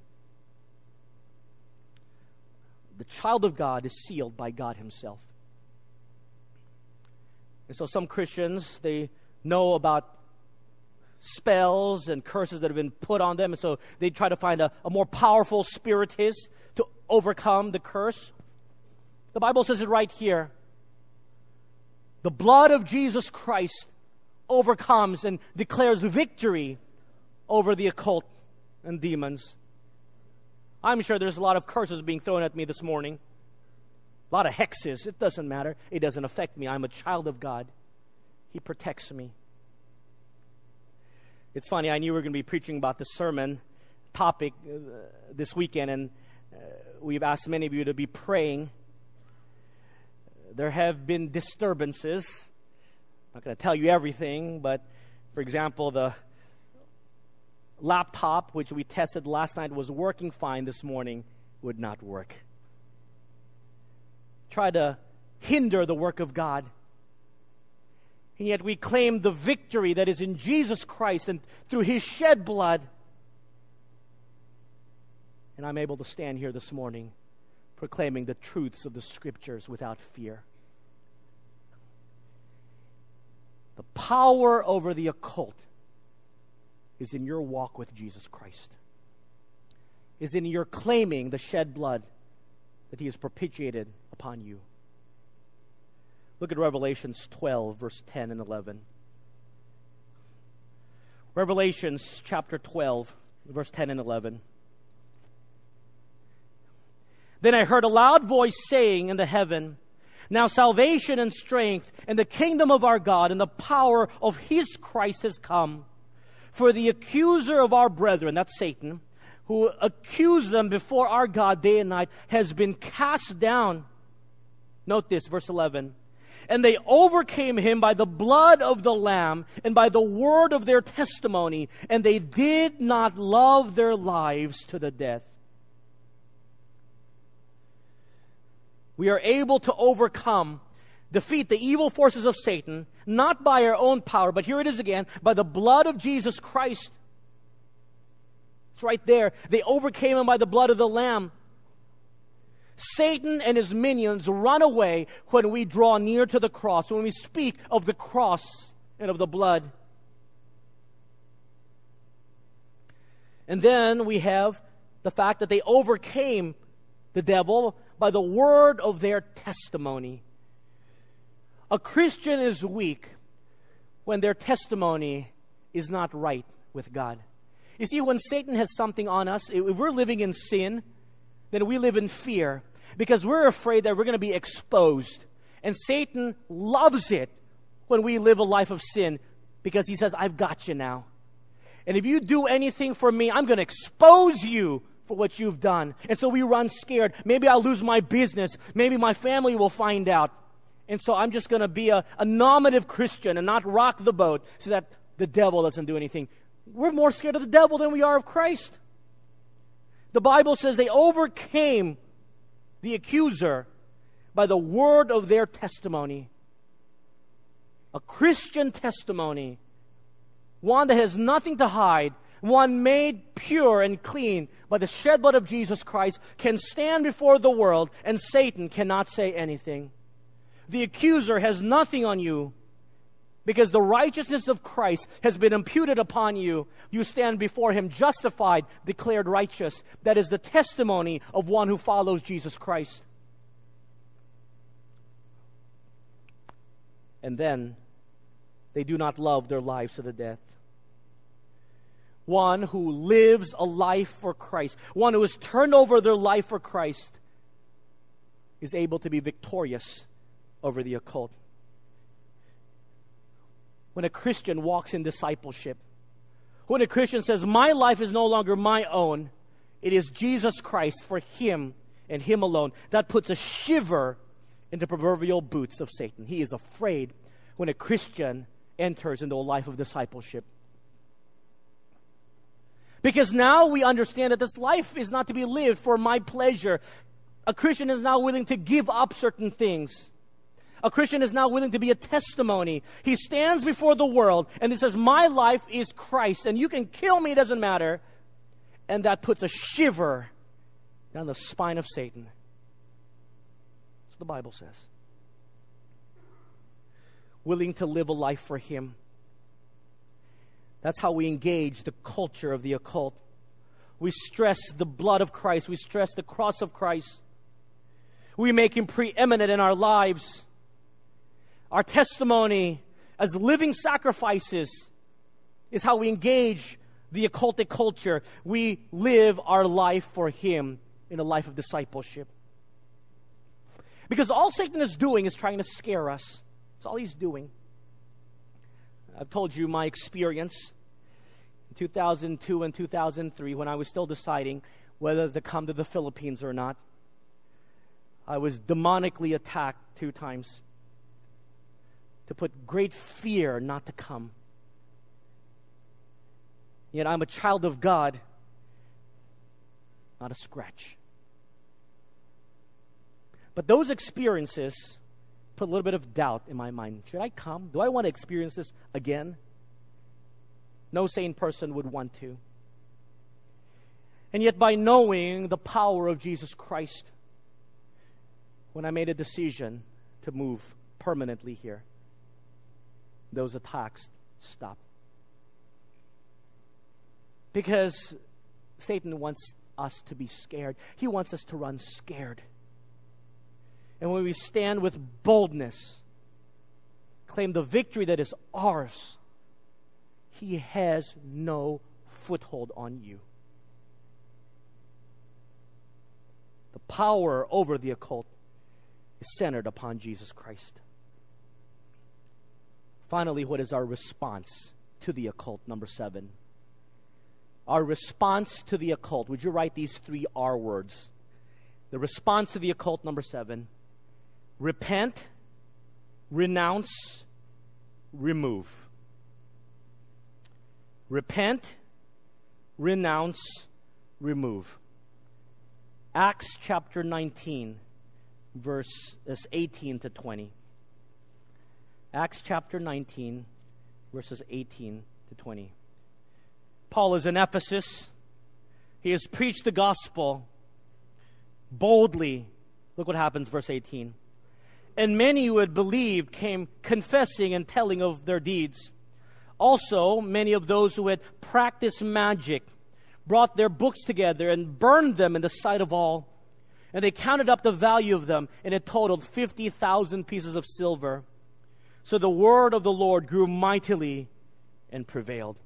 The child of God is sealed by God Himself. And so some Christians, they know about spells and curses that have been put on them. And so they try to find a, a more powerful spiritist to overcome the curse. The Bible says it right here. The blood of Jesus Christ overcomes and declares victory over the occult and demons. I'm sure there's a lot of curses being thrown at me this morning. A lot of hexes. It doesn't matter. It doesn't affect me. I'm a child of God. He protects me. It's funny, I knew we were going to be preaching about this sermon topic uh, this weekend, and uh, we've asked many of you to be praying. There have been disturbances. I'm not going to tell you everything, but for example, the laptop, which we tested last night, was working fine this morning, would not work. Try to hinder the work of God. And yet we claim the victory that is in Jesus Christ and through his shed blood. And I'm able to stand here this morning proclaiming the truths of the scriptures without fear. The power over the occult is in your walk with Jesus Christ, is in your claiming the shed blood that he has propitiated upon you. Look at Revelations 12, verse 10 and 11. Revelations chapter 12, verse 10 and 11. Then I heard a loud voice saying in the heaven, Now salvation and strength and the kingdom of our God and the power of his Christ has come. For the accuser of our brethren, that's Satan, who accused them before our God day and night, has been cast down. Note this, verse 11 and they overcame him by the blood of the Lamb and by the word of their testimony, and they did not love their lives to the death. We are able to overcome, defeat the evil forces of Satan, not by our own power, but here it is again, by the blood of Jesus Christ. It's right there. They overcame him by the blood of the Lamb. Satan and his minions run away when we draw near to the cross, when we speak of the cross and of the blood. And then we have the fact that they overcame the devil by the word of their testimony. A Christian is weak when their testimony is not right with God. You see, when Satan has something on us, if we're living in sin, then we live in fear because we're afraid that we're going to be exposed. And Satan loves it when we live a life of sin because he says, I've got you now. And if you do anything for me, I'm going to expose you for what you've done. And so we run scared. Maybe I'll lose my business. Maybe my family will find out. And so I'm just going to be a, a nominative Christian and not rock the boat so that the devil doesn't do anything. We're more scared of the devil than we are of Christ. The Bible says they overcame the accuser by the word of their testimony. A Christian testimony, one that has nothing to hide, one made pure and clean by the shed blood of Jesus Christ, can stand before the world and Satan cannot say anything. The accuser has nothing on you because the righteousness of Christ has been imputed upon you. You stand before him justified, declared righteous. That is the testimony of one who follows Jesus Christ. And then they do not love their lives to the death. one who lives a life for Christ, one who has turned over their life for Christ, is able to be victorious over the occult. When a Christian walks in discipleship, when a Christian says, My life is no longer my own, it is Jesus Christ for Him and Him alone, that puts a shiver in the proverbial boots of Satan. He is afraid when a Christian enters into a life of discipleship. Because now we understand that this life is not to be lived for my pleasure. A Christian is now willing to give up certain things. A Christian is now willing to be a testimony. He stands before the world and he says, My life is Christ, and you can kill me, it doesn't matter. And that puts a shiver down the spine of Satan. That's what the Bible says. Willing to live a life for Him. That's how we engage the culture of the occult. We stress the blood of Christ, we stress the cross of Christ. We make Him preeminent in our lives. Our testimony as living sacrifices is how we engage the occultic culture. We live our life for Him in a life of discipleship. Because all Satan is doing is trying to scare us. That's all he's doing. I've told you my experience in 2002 and 2003 when I was still deciding whether to come to the Philippines or not. I was demonically attacked two times to put great fear not to come. Yet I'm a child of God, not a scratch. But those experiences put a little bit of doubt in my mind. Should I come? Do I want to experience this again? No sane person would want to. And yet, by knowing the power of Jesus Christ, when I made a decision to move permanently here, those attacks stop. Because Satan wants us to be scared, he wants us to run scared. And when we stand with boldness, claim the victory that is ours, he has no foothold on you. The power over the occult is centered upon Jesus Christ. Finally, what is our response to the occult? Number seven. Our response to the occult. Would you write these three R words? The response to the occult, number seven repent, renounce, remove. Repent, renounce, remove. Acts chapter 19, verses uh, 18 to 20. Acts chapter 19, verses 18 to 20. Paul is in Ephesus. He has preached the gospel boldly. Look what happens, verse 18. And many who had believed came confessing and telling of their deeds. Also, many of those who had practiced magic brought their books together and burned them in the sight of all. And they counted up the value of them, and it totaled 50,000 pieces of silver. So the word of the Lord grew mightily and prevailed.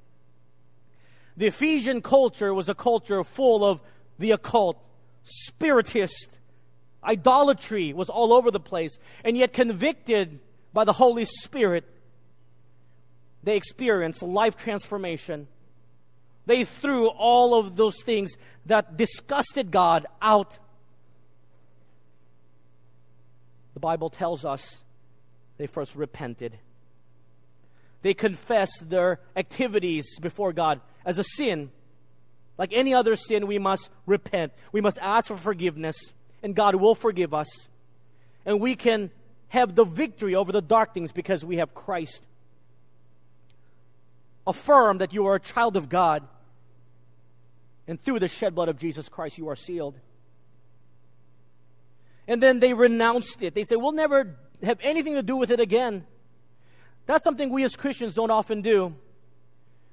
The Ephesian culture was a culture full of the occult, spiritist, idolatry was all over the place, and yet convicted by the Holy Spirit, they experienced life transformation. They threw all of those things that disgusted God out. The Bible tells us they first repented. They confessed their activities before God as a sin. Like any other sin, we must repent. We must ask for forgiveness, and God will forgive us. And we can have the victory over the dark things because we have Christ. Affirm that you are a child of God, and through the shed blood of Jesus Christ, you are sealed. And then they renounced it. They say, We'll never have anything to do with it again. That's something we as Christians don't often do.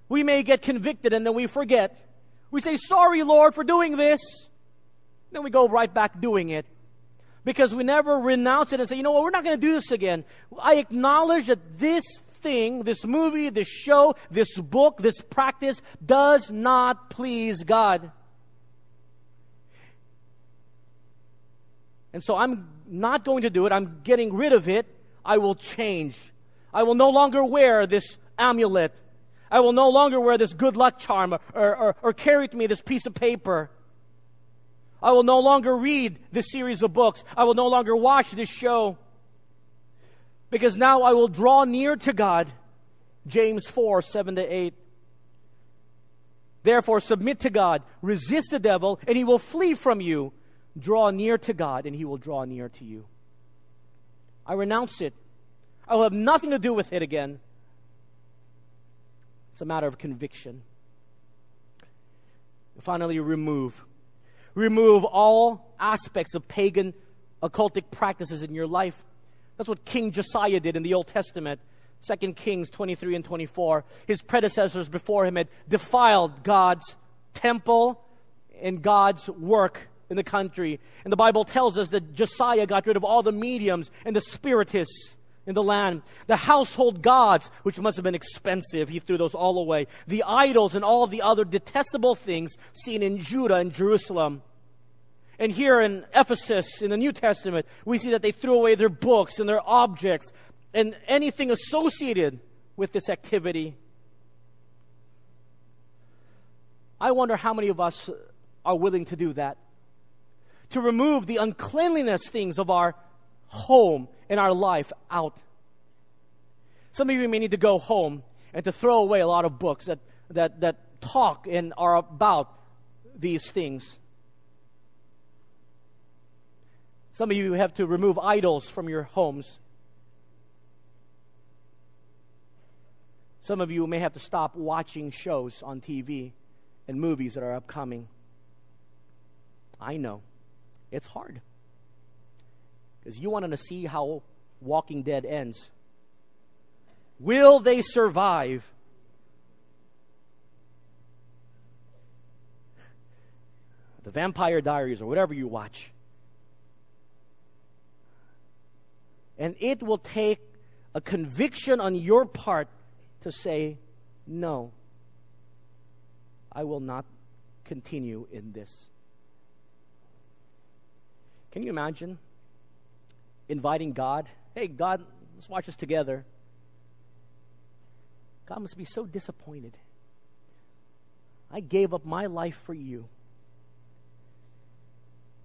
We may get convicted and then we forget. We say, Sorry, Lord, for doing this. Then we go right back doing it. Because we never renounce it and say, You know what, we're not going to do this again. I acknowledge that this thing, this movie, this show, this book, this practice does not please God. And so I'm not going to do it. I'm getting rid of it. I will change. I will no longer wear this amulet. I will no longer wear this good luck charm or, or, or carry with me this piece of paper. I will no longer read this series of books. I will no longer watch this show. Because now I will draw near to God. James 4, 7 to 8. Therefore, submit to God, resist the devil, and he will flee from you. Draw near to God, and he will draw near to you. I renounce it. I will have nothing to do with it again. It's a matter of conviction. Finally, remove. Remove all aspects of pagan occultic practices in your life. That's what King Josiah did in the Old Testament. 2 Kings 23 and 24. His predecessors before him had defiled God's temple and God's work in the country. And the Bible tells us that Josiah got rid of all the mediums and the spiritists in the land. The household gods, which must have been expensive, he threw those all away. The idols and all the other detestable things seen in Judah and Jerusalem. And here in Ephesus, in the New Testament, we see that they threw away their books and their objects and anything associated with this activity. I wonder how many of us are willing to do that. To remove the uncleanliness things of our home and our life out. Some of you may need to go home and to throw away a lot of books that, that, that talk and are about these things. Some of you have to remove idols from your homes. Some of you may have to stop watching shows on TV and movies that are upcoming. I know. It's hard. Because you want to see how Walking Dead ends. Will they survive? The Vampire Diaries or whatever you watch. And it will take a conviction on your part to say, no, I will not continue in this. Can you imagine inviting God? Hey, God, let's watch this together. God must be so disappointed. I gave up my life for you.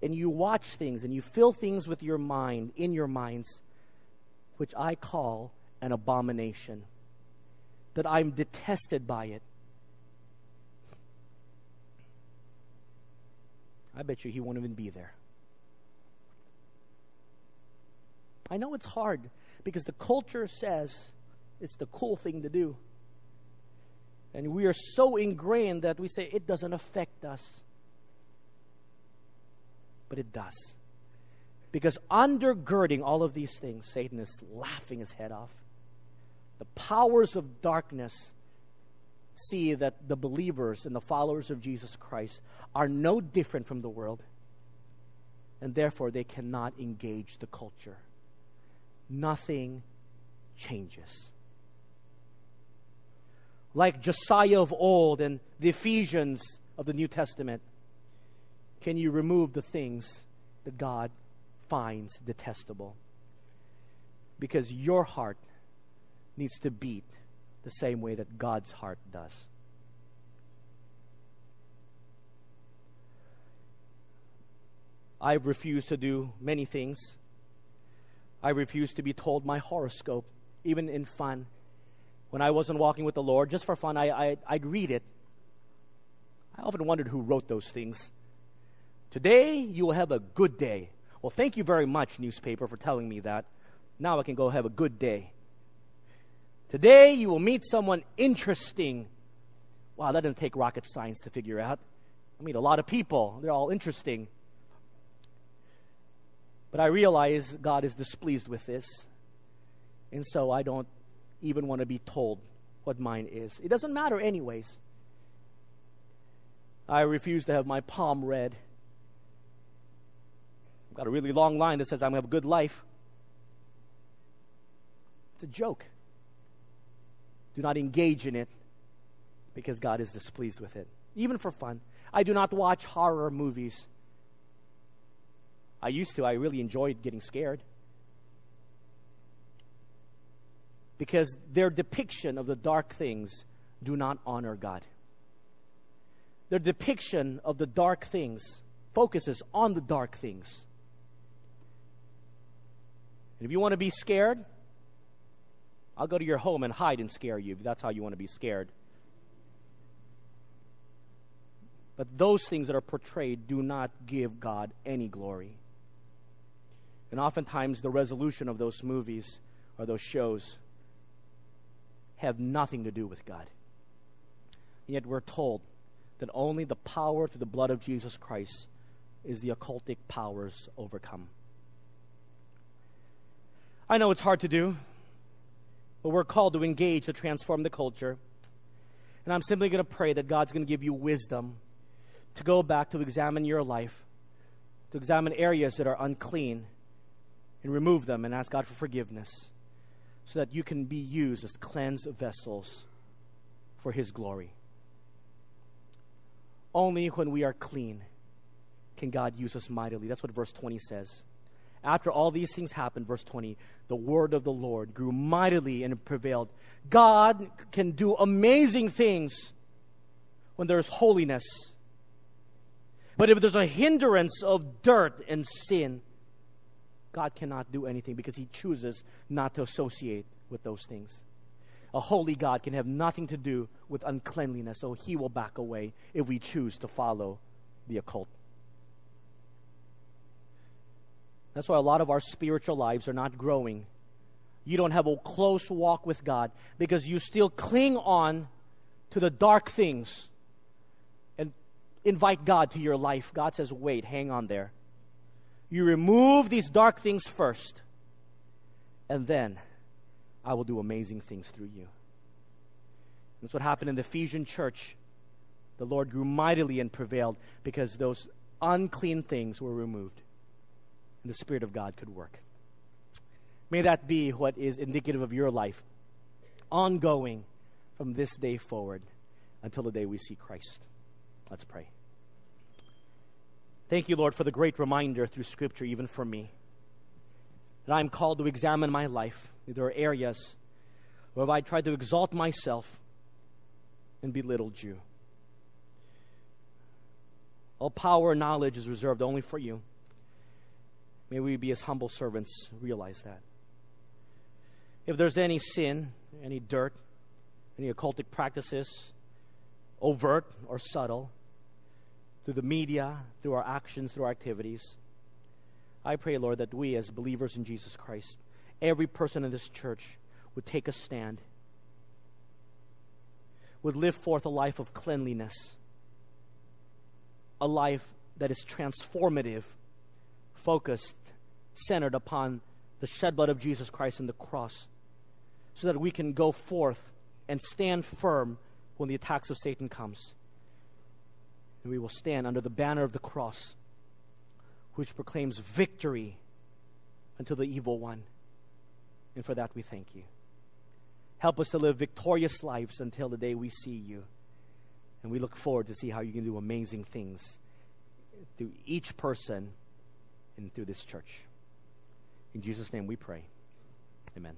And you watch things and you fill things with your mind, in your minds, which I call an abomination, that I'm detested by it. I bet you he won't even be there. I know it's hard because the culture says it's the cool thing to do. And we are so ingrained that we say it doesn't affect us. But it does. Because undergirding all of these things, Satan is laughing his head off. The powers of darkness see that the believers and the followers of Jesus Christ are no different from the world, and therefore they cannot engage the culture. Nothing changes. Like Josiah of old and the Ephesians of the New Testament, can you remove the things that God finds detestable. Because your heart needs to beat the same way that God's heart does. I've refused to do many things. I refused to be told my horoscope, even in fun. When I wasn't walking with the Lord, just for fun, I, I, I'd read it. I often wondered who wrote those things. Today, you will have a good day. Well, thank you very much, newspaper, for telling me that. Now I can go have a good day. Today you will meet someone interesting. Wow, that doesn't take rocket science to figure out. I meet a lot of people, they're all interesting. But I realize God is displeased with this. And so I don't even want to be told what mine is. It doesn't matter, anyways. I refuse to have my palm read I've got a really long line that says I'm going to have a good life. It's a joke. Do not engage in it because God is displeased with it, even for fun. I do not watch horror movies. I used to. I really enjoyed getting scared. Because their depiction of the dark things do not honor God. Their depiction of the dark things focuses on the dark things. And if you want to be scared, I'll go to your home and hide and scare you if that's how you want to be scared. But those things that are portrayed do not give God any glory. And oftentimes, the resolution of those movies or those shows have nothing to do with God. And yet, we're told that only the power through the blood of Jesus Christ is the occultic powers overcome. I know it's hard to do, but we're called to engage to transform the culture. And I'm simply going to pray that God's going to give you wisdom to go back to examine your life, to examine areas that are unclean, and remove them and ask God for forgiveness so that you can be used as cleansed vessels for His glory. Only when we are clean can God use us mightily. That's what verse 20 says. After all these things happened, verse 20, the word of the Lord grew mightily and prevailed. God can do amazing things when there's holiness. But if there's a hindrance of dirt and sin, God cannot do anything because He chooses not to associate with those things. A holy God can have nothing to do with uncleanliness, so He will back away if we choose to follow the occult. That's why a lot of our spiritual lives are not growing. You don't have a close walk with God because you still cling on to the dark things and invite God to your life. God says, wait, hang on there. You remove these dark things first, and then I will do amazing things through you. That's what happened in the Ephesian church. The Lord grew mightily and prevailed because those unclean things were removed and the Spirit of God could work. May that be what is indicative of your life, ongoing from this day forward until the day we see Christ. Let's pray. Thank you, Lord, for the great reminder through Scripture, even for me, that I am called to examine my life. There are areas where I tried to exalt myself and belittled you. All power and knowledge is reserved only for you. May we be as humble servants realize that. If there's any sin, any dirt, any occultic practices, overt or subtle, through the media, through our actions, through our activities, I pray, Lord, that we as believers in Jesus Christ, every person in this church, would take a stand, would live forth a life of cleanliness, a life that is transformative focused, centered upon the shed blood of Jesus Christ and the cross, so that we can go forth and stand firm when the attacks of Satan comes. And we will stand under the banner of the cross, which proclaims victory until the evil one. And for that we thank you. Help us to live victorious lives until the day we see you. And we look forward to see how you can do amazing things through each person and through this church. In Jesus' name we pray. Amen.